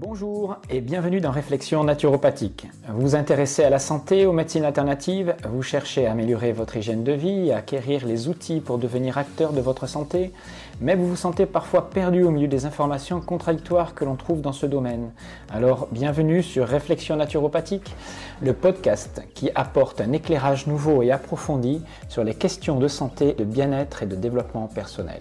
Bonjour et bienvenue dans Réflexion naturopathique. Vous vous intéressez à la santé, aux médecines alternatives, vous cherchez à améliorer votre hygiène de vie, à acquérir les outils pour devenir acteur de votre santé, mais vous vous sentez parfois perdu au milieu des informations contradictoires que l'on trouve dans ce domaine. Alors bienvenue sur Réflexion naturopathique, le podcast qui apporte un éclairage nouveau et approfondi sur les questions de santé, de bien-être et de développement personnel.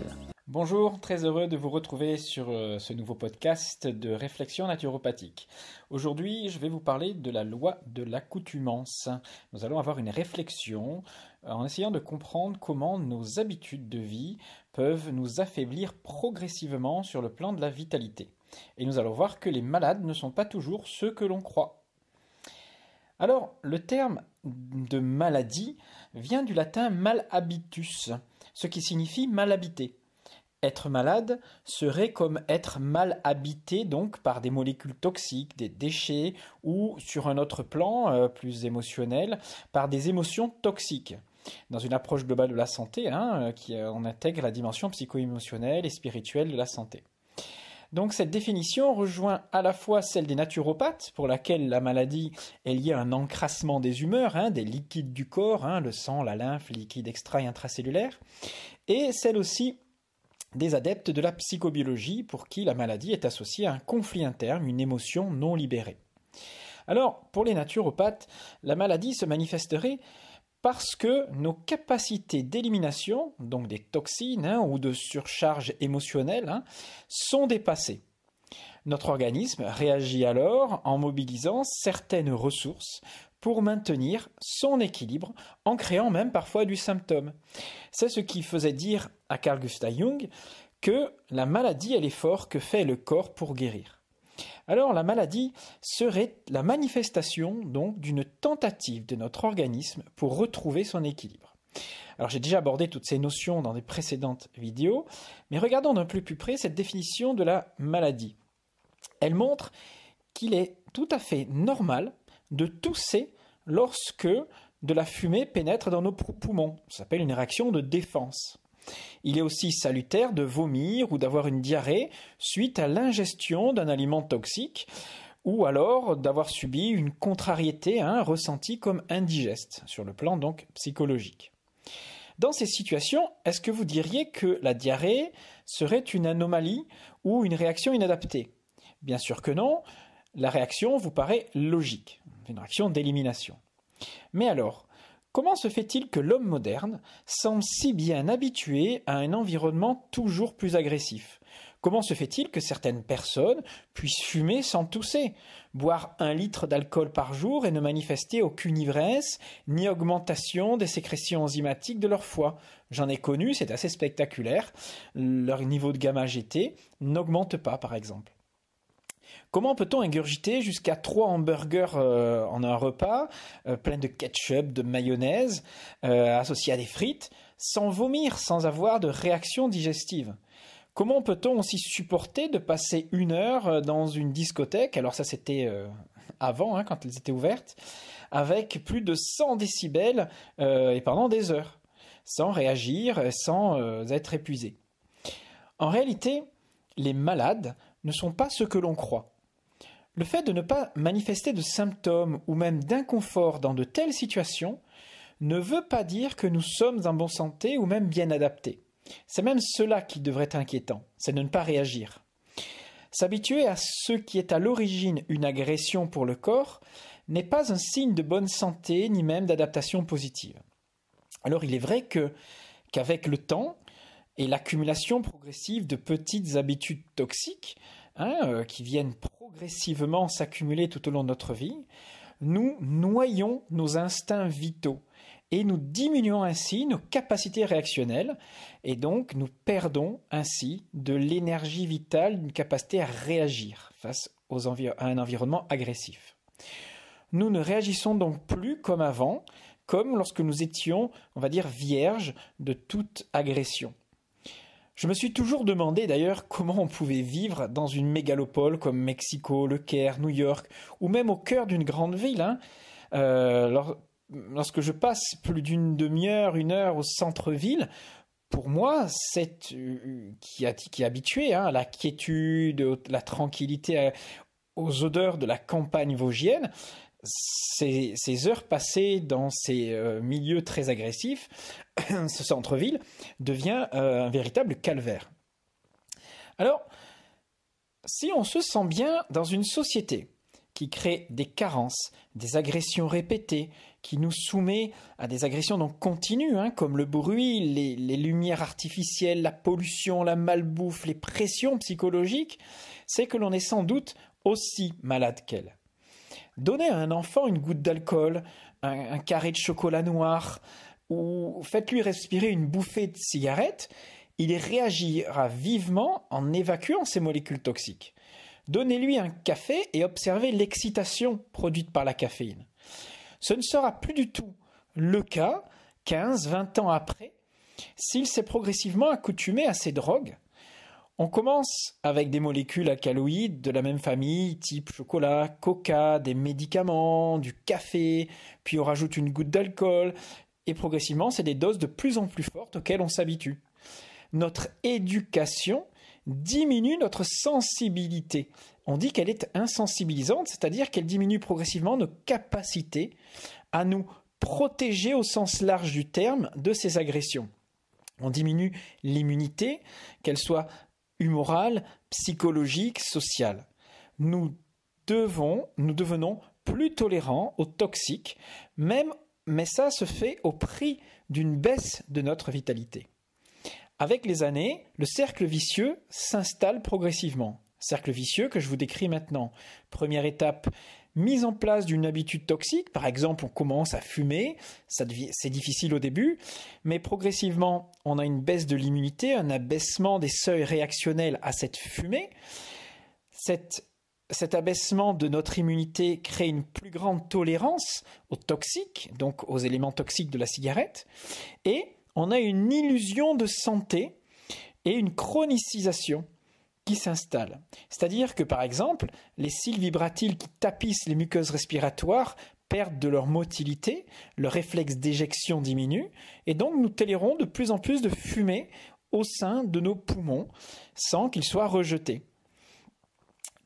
Bonjour, très heureux de vous retrouver sur euh, ce nouveau podcast de réflexion naturopathique. Aujourd'hui, je vais vous parler de la loi de l'accoutumance. Nous allons avoir une réflexion euh, en essayant de comprendre comment nos habitudes de vie peuvent nous affaiblir progressivement sur le plan de la vitalité. Et nous allons voir que les malades ne sont pas toujours ceux que l'on croit. Alors, le terme de maladie vient du latin malhabitus, ce qui signifie mal habité. Être malade serait comme être mal habité donc par des molécules toxiques, des déchets ou sur un autre plan euh, plus émotionnel par des émotions toxiques. Dans une approche globale de la santé, hein, euh, qui euh, intègre la dimension psycho-émotionnelle et spirituelle de la santé. Donc cette définition rejoint à la fois celle des naturopathes, pour laquelle la maladie est liée à un encrassement des humeurs, hein, des liquides du corps, hein, le sang, la lymphe, liquide extra et intracellulaire, et celle aussi des adeptes de la psychobiologie pour qui la maladie est associée à un conflit interne, une émotion non libérée. Alors, pour les naturopathes, la maladie se manifesterait parce que nos capacités d'élimination, donc des toxines hein, ou de surcharge émotionnelle, hein, sont dépassées. Notre organisme réagit alors en mobilisant certaines ressources pour maintenir son équilibre en créant même parfois du symptôme. C'est ce qui faisait dire à Carl Gustav Jung que la maladie est l'effort que fait le corps pour guérir. Alors la maladie serait la manifestation donc d'une tentative de notre organisme pour retrouver son équilibre. Alors j'ai déjà abordé toutes ces notions dans des précédentes vidéos, mais regardons d'un plus près cette définition de la maladie. Elle montre qu'il est tout à fait normal de tousser lorsque de la fumée pénètre dans nos poumons. Ça s'appelle une réaction de défense. Il est aussi salutaire de vomir ou d'avoir une diarrhée suite à l'ingestion d'un aliment toxique ou alors d'avoir subi une contrariété hein, ressentie comme indigeste sur le plan donc psychologique. Dans ces situations, est-ce que vous diriez que la diarrhée serait une anomalie ou une réaction inadaptée? Bien sûr que non, la réaction vous paraît logique, une réaction d'élimination. Mais alors, comment se fait-il que l'homme moderne semble si bien habitué à un environnement toujours plus agressif? Comment se fait-il que certaines personnes puissent fumer sans tousser, boire un litre d'alcool par jour et ne manifester aucune ivresse, ni augmentation des sécrétions enzymatiques de leur foie? J'en ai connu, c'est assez spectaculaire. Leur niveau de gamma GT n'augmente pas, par exemple. Comment peut-on ingurgiter jusqu'à trois hamburgers euh, en un repas, euh, plein de ketchup, de mayonnaise, euh, associés à des frites, sans vomir, sans avoir de réaction digestive? Comment peut-on aussi supporter de passer une heure dans une discothèque, alors ça c'était avant, hein, quand elles étaient ouvertes, avec plus de 100 décibels et pendant des heures, sans réagir, sans être épuisé? En réalité, les malades ne sont pas ce que l'on croit. Le fait de ne pas manifester de symptômes ou même d'inconfort dans de telles situations ne veut pas dire que nous sommes en bonne santé ou même bien adaptés. C'est même cela qui devrait être inquiétant, c'est de ne pas réagir. S'habituer à ce qui est à l'origine une agression pour le corps n'est pas un signe de bonne santé ni même d'adaptation positive. Alors il est vrai que qu'avec le temps et l'accumulation progressive de petites habitudes toxiques, Hein, euh, qui viennent progressivement s'accumuler tout au long de notre vie, nous noyons nos instincts vitaux et nous diminuons ainsi nos capacités réactionnelles et donc nous perdons ainsi de l'énergie vitale, une capacité à réagir face à un environnement agressif. Nous ne réagissons donc plus comme avant, comme lorsque nous étions, on va dire, vierges de toute agression. Je me suis toujours demandé d'ailleurs comment on pouvait vivre dans une mégalopole comme Mexico, Le Caire, New York, ou même au cœur d'une grande ville. Hein. Euh, lorsque je passe plus d'une demi-heure, une heure au centre-ville, pour moi, c'est euh, qui, qui est habitué hein, à la quiétude, la tranquillité, aux odeurs de la campagne vosgienne, ces, heures passées dans ces euh, milieux très agressifs, ce centre-ville, devient euh, un véritable calvaire. Alors, si on se sent bien dans une société qui crée des carences, des agressions répétées, qui nous soumet à des agressions donc continues, hein, comme le bruit, les, les lumières artificielles, la pollution, la malbouffe, les pressions psychologiques, c'est que l'on est sans doute aussi malade qu'elle. Donnez à un enfant une goutte d'alcool, un, carré de chocolat noir, ou faites-lui respirer une bouffée de cigarette, il réagira vivement en évacuant ces molécules toxiques. Donnez-lui un café et observez l'excitation produite par la caféine. Ce ne sera plus du tout le cas 15, 20 ans après, s'il s'est progressivement accoutumé à ces drogues on commence avec des molécules alcaloïdes de la même famille, type chocolat, coca, des médicaments, du café, puis on rajoute une goutte d'alcool, et progressivement, c'est des doses de plus en plus fortes auxquelles on s'habitue. Notre éducation diminue notre sensibilité. On dit qu'elle est insensibilisante, c'est-à-dire qu'elle diminue progressivement nos capacités à nous protéger au sens large du terme de ces agressions. On diminue l'immunité, qu'elle soit humorale, psychologique, sociale. Nous devons, nous devenons plus tolérants aux toxiques, même, mais ça se fait au prix d'une baisse de notre vitalité. Avec les années, le cercle vicieux s'installe progressivement. Cercle vicieux que je vous décris maintenant. Première étape, mise en place d'une habitude toxique. Par exemple, on commence à fumer, c'est difficile au début, mais progressivement, on a une baisse de l'immunité, un abaissement des seuils réactionnels à cette fumée. cet abaissement de notre immunité crée une plus grande tolérance aux toxiques, donc aux éléments toxiques de la cigarette, et on a une illusion de santé et une chronicisation s'installe. C'est-à-dire que par exemple, les cils vibratiles qui tapissent les muqueuses respiratoires perdent de leur motilité, le réflexe d'éjection diminue, et donc nous tolérons de plus en plus de fumée au sein de nos poumons sans qu'ils soient rejetés.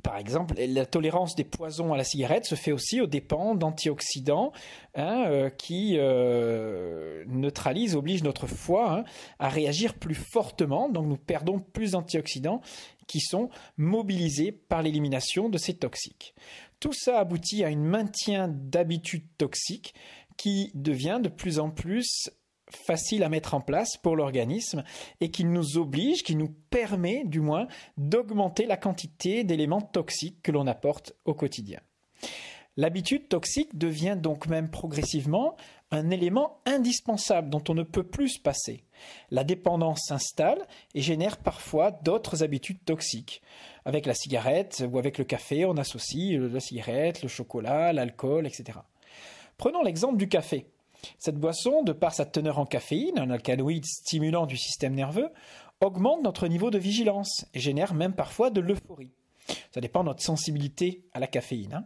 Par exemple, la tolérance des poisons à la cigarette se fait aussi aux dépens d'antioxydants hein, euh, qui euh, neutralisent, obligent notre foie hein, à réagir plus fortement. Donc nous perdons plus d'antioxydants qui sont mobilisés par l'élimination de ces toxiques. Tout ça aboutit à un maintien d'habitudes toxiques qui devient de plus en plus facile à mettre en place pour l'organisme et qui nous oblige, qui nous permet du moins d'augmenter la quantité d'éléments toxiques que l'on apporte au quotidien. L'habitude toxique devient donc même progressivement un élément indispensable dont on ne peut plus se passer. La dépendance s'installe et génère parfois d'autres habitudes toxiques. Avec la cigarette ou avec le café, on associe la cigarette, le chocolat, l'alcool, etc. Prenons l'exemple du café. Cette boisson, de par sa teneur en caféine, un alcaloïde stimulant du système nerveux, augmente notre niveau de vigilance et génère même parfois de l'euphorie. Ça dépend de notre sensibilité à la caféine. Hein.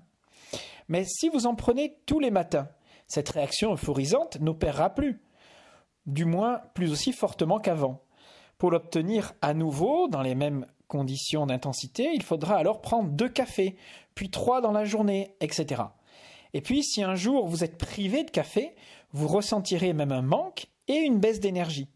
Mais si vous en prenez tous les matins, cette réaction euphorisante n'opérera plus, du moins plus aussi fortement qu'avant. Pour l'obtenir à nouveau dans les mêmes conditions d'intensité, il faudra alors prendre deux cafés, puis trois dans la journée, etc. Et puis si un jour vous êtes privé de café, vous ressentirez même un manque et une baisse d'énergie.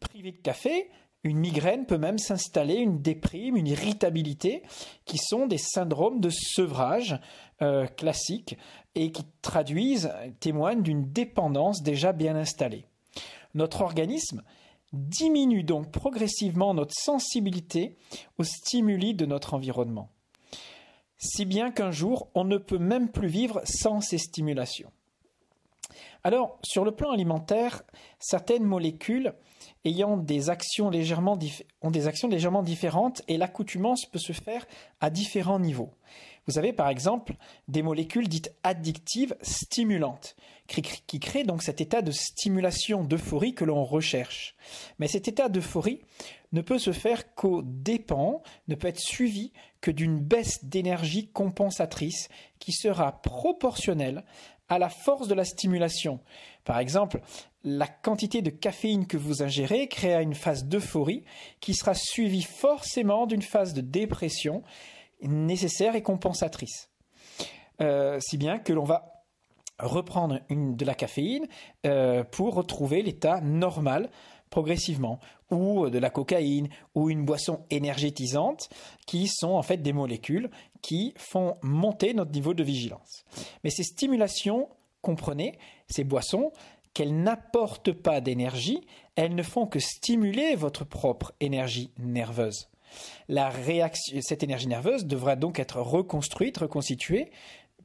Privé de café, une migraine peut même s'installer, une déprime, une irritabilité, qui sont des syndromes de sevrage euh, classiques et qui traduisent, témoignent d'une dépendance déjà bien installée. Notre organisme diminue donc progressivement notre sensibilité aux stimuli de notre environnement. Si bien qu'un jour, on ne peut même plus vivre sans ces stimulations. Alors, sur le plan alimentaire, certaines molécules ayant des actions légèrement ont des actions légèrement différentes et l'accoutumance peut se faire à différents niveaux. Vous avez par exemple des molécules dites addictives stimulantes qui créent donc cet état de stimulation d'euphorie que l'on recherche. Mais cet état d'euphorie ne peut se faire qu'au dépens, ne peut être suivi que d'une baisse d'énergie compensatrice qui sera proportionnelle à la force de la stimulation. Par exemple, la quantité de caféine que vous ingérez créera une phase d'euphorie qui sera suivie forcément d'une phase de dépression nécessaire et compensatrice. Euh, si bien que l'on va reprendre une, de la caféine euh, pour retrouver l'état normal progressivement, ou de la cocaïne, ou une boisson énergétisante, qui sont en fait des molécules qui font monter notre niveau de vigilance. Mais ces stimulations, comprenez, ces boissons, qu'elles n'apportent pas d'énergie, elles ne font que stimuler votre propre énergie nerveuse. La réaction, cette énergie nerveuse devra donc être reconstruite, reconstituée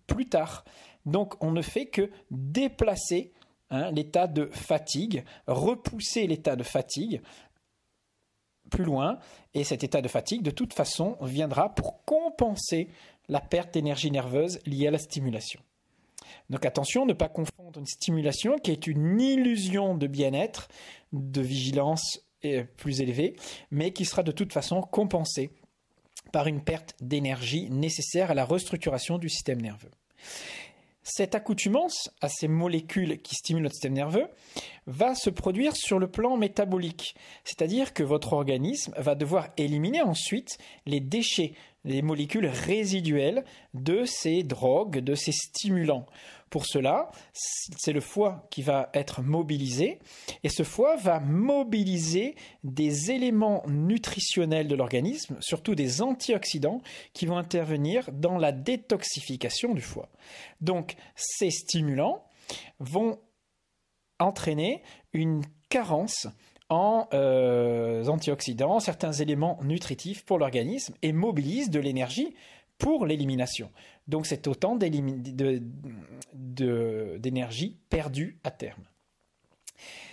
plus tard. Donc on ne fait que déplacer hein, l'état de fatigue, repousser l'état de fatigue plus loin, et cet état de fatigue, de toute façon, viendra pour compenser la perte d'énergie nerveuse liée à la stimulation. Donc attention, ne pas confondre une stimulation qui est une illusion de bien-être, de vigilance plus élevée, mais qui sera de toute façon compensée par une perte d'énergie nécessaire à la restructuration du système nerveux. Cette accoutumance à ces molécules qui stimulent notre système nerveux va se produire sur le plan métabolique, c'est-à-dire que votre organisme va devoir éliminer ensuite les déchets, les molécules résiduelles de ces drogues, de ces stimulants. Pour cela, c'est le foie qui va être mobilisé et ce foie va mobiliser des éléments nutritionnels de l'organisme, surtout des antioxydants qui vont intervenir dans la détoxification du foie. Donc ces stimulants vont entraîner une carence en euh, antioxydants, certains éléments nutritifs pour l'organisme et mobilisent de l'énergie pour l'élimination. Donc c'est autant d'énergie perdue à terme.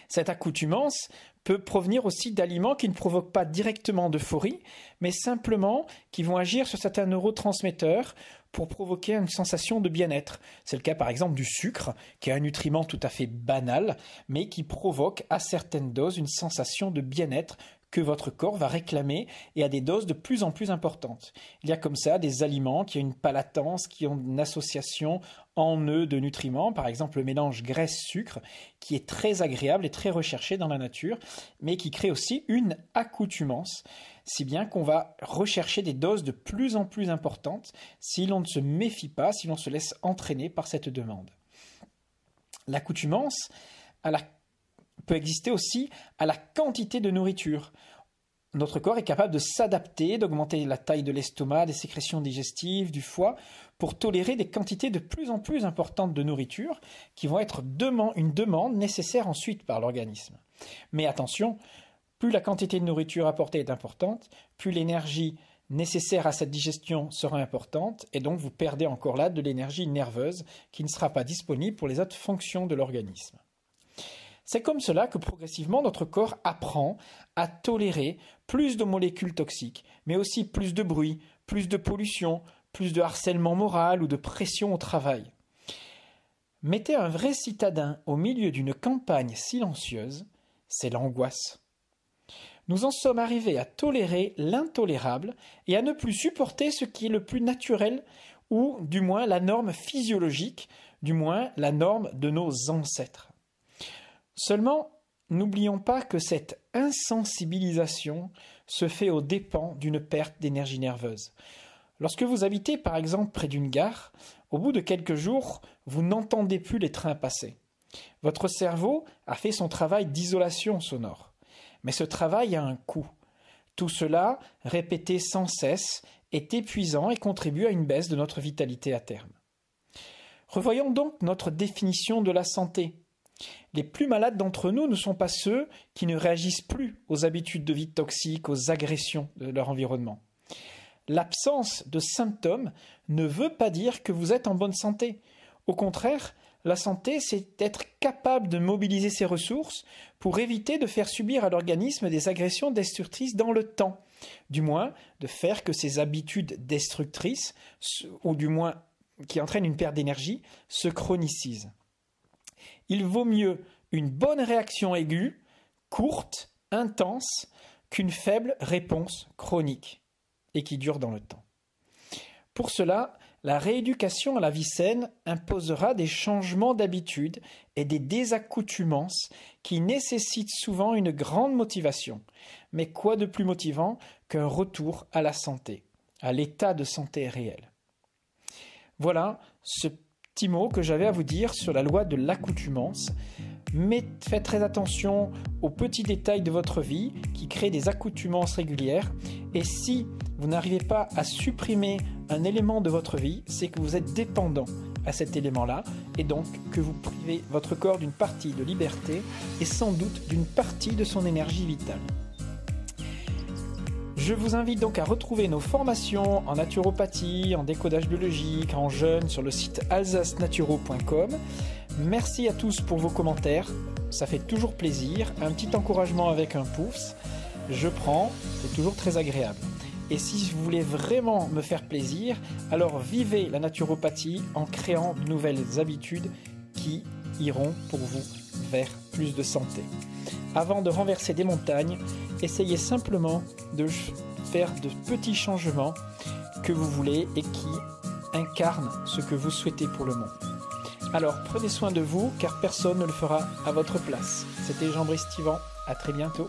Cette accoutumance peut provenir aussi d'aliments qui ne provoquent pas directement d'euphorie, mais simplement qui vont agir sur certains neurotransmetteurs pour provoquer une sensation de bien-être. C'est le cas par exemple du sucre, qui est un nutriment tout à fait banal, mais qui provoque à certaines doses une sensation de bien-être votre corps va réclamer et à des doses de plus en plus importantes. Il y a comme ça des aliments qui ont une palatance, qui ont une association en eux de nutriments, par exemple le mélange graisse-sucre, qui est très agréable et très recherché dans la nature, mais qui crée aussi une accoutumance, si bien qu'on va rechercher des doses de plus en plus importantes si l'on ne se méfie pas, si l'on se laisse entraîner par cette demande. L'accoutumance à la peut exister aussi à la quantité de nourriture. Notre corps est capable de s'adapter, d'augmenter la taille de l'estomac, des sécrétions digestives, du foie, pour tolérer des quantités de plus en plus importantes de nourriture qui vont être une demande nécessaire ensuite par l'organisme. Mais attention, plus la quantité de nourriture apportée est importante, plus l'énergie nécessaire à cette digestion sera importante, et donc vous perdez encore là de l'énergie nerveuse qui ne sera pas disponible pour les autres fonctions de l'organisme. C'est comme cela que progressivement notre corps apprend à tolérer plus de molécules toxiques, mais aussi plus de bruit, plus de pollution, plus de harcèlement moral ou de pression au travail. Mettez un vrai citadin au milieu d'une campagne silencieuse, c'est l'angoisse. Nous en sommes arrivés à tolérer l'intolérable et à ne plus supporter ce qui est le plus naturel ou du moins la norme physiologique, du moins la norme de nos ancêtres. Seulement, n'oublions pas que cette insensibilisation se fait aux dépens d'une perte d'énergie nerveuse. Lorsque vous habitez par exemple près d'une gare, au bout de quelques jours, vous n'entendez plus les trains passer. Votre cerveau a fait son travail d'isolation sonore. Mais ce travail a un coût. Tout cela, répété sans cesse, est épuisant et contribue à une baisse de notre vitalité à terme. Revoyons donc notre définition de la santé. Les plus malades d'entre nous ne sont pas ceux qui ne réagissent plus aux habitudes de vie toxiques, aux agressions de leur environnement. L'absence de symptômes ne veut pas dire que vous êtes en bonne santé. Au contraire, la santé, c'est être capable de mobiliser ses ressources pour éviter de faire subir à l'organisme des agressions destructrices dans le temps. Du moins, de faire que ces habitudes destructrices, ou du moins qui entraînent une perte d'énergie, se chronicisent il vaut mieux une bonne réaction aiguë, courte, intense, qu'une faible réponse chronique et qui dure dans le temps. Pour cela, la rééducation à la vie saine imposera des changements d'habitude et des désaccoutumances qui nécessitent souvent une grande motivation. Mais quoi de plus motivant qu'un retour à la santé à l'état de santé réel? Voilà ce petit mot que j'avais à vous dire sur la loi de l'accoutumance. Mais faites très attention aux petits détails de votre vie qui créent des accoutumances régulières. Et si vous n'arrivez pas à supprimer un élément de votre vie, c'est que vous êtes dépendant à cet élément-là et donc que vous privez votre corps d'une partie de liberté et sans doute d'une partie de son énergie vitale. Je vous invite donc à retrouver nos formations en naturopathie, en décodage biologique, en jeûne sur le site alsacenaturo.com. Merci à tous pour vos commentaires, ça fait toujours plaisir. Un petit encouragement avec un pouce, je prends, c'est toujours très agréable. Et si vous voulez vraiment me faire plaisir, alors vivez la naturopathie en créant de nouvelles habitudes qui iront pour vous vers plus de santé. Avant de renverser des montagnes, essayez simplement de faire de petits changements que vous voulez et qui incarnent ce que vous souhaitez pour le monde. Alors prenez soin de vous car personne ne le fera à votre place. C'était Jean-Brice Tivan, à très bientôt.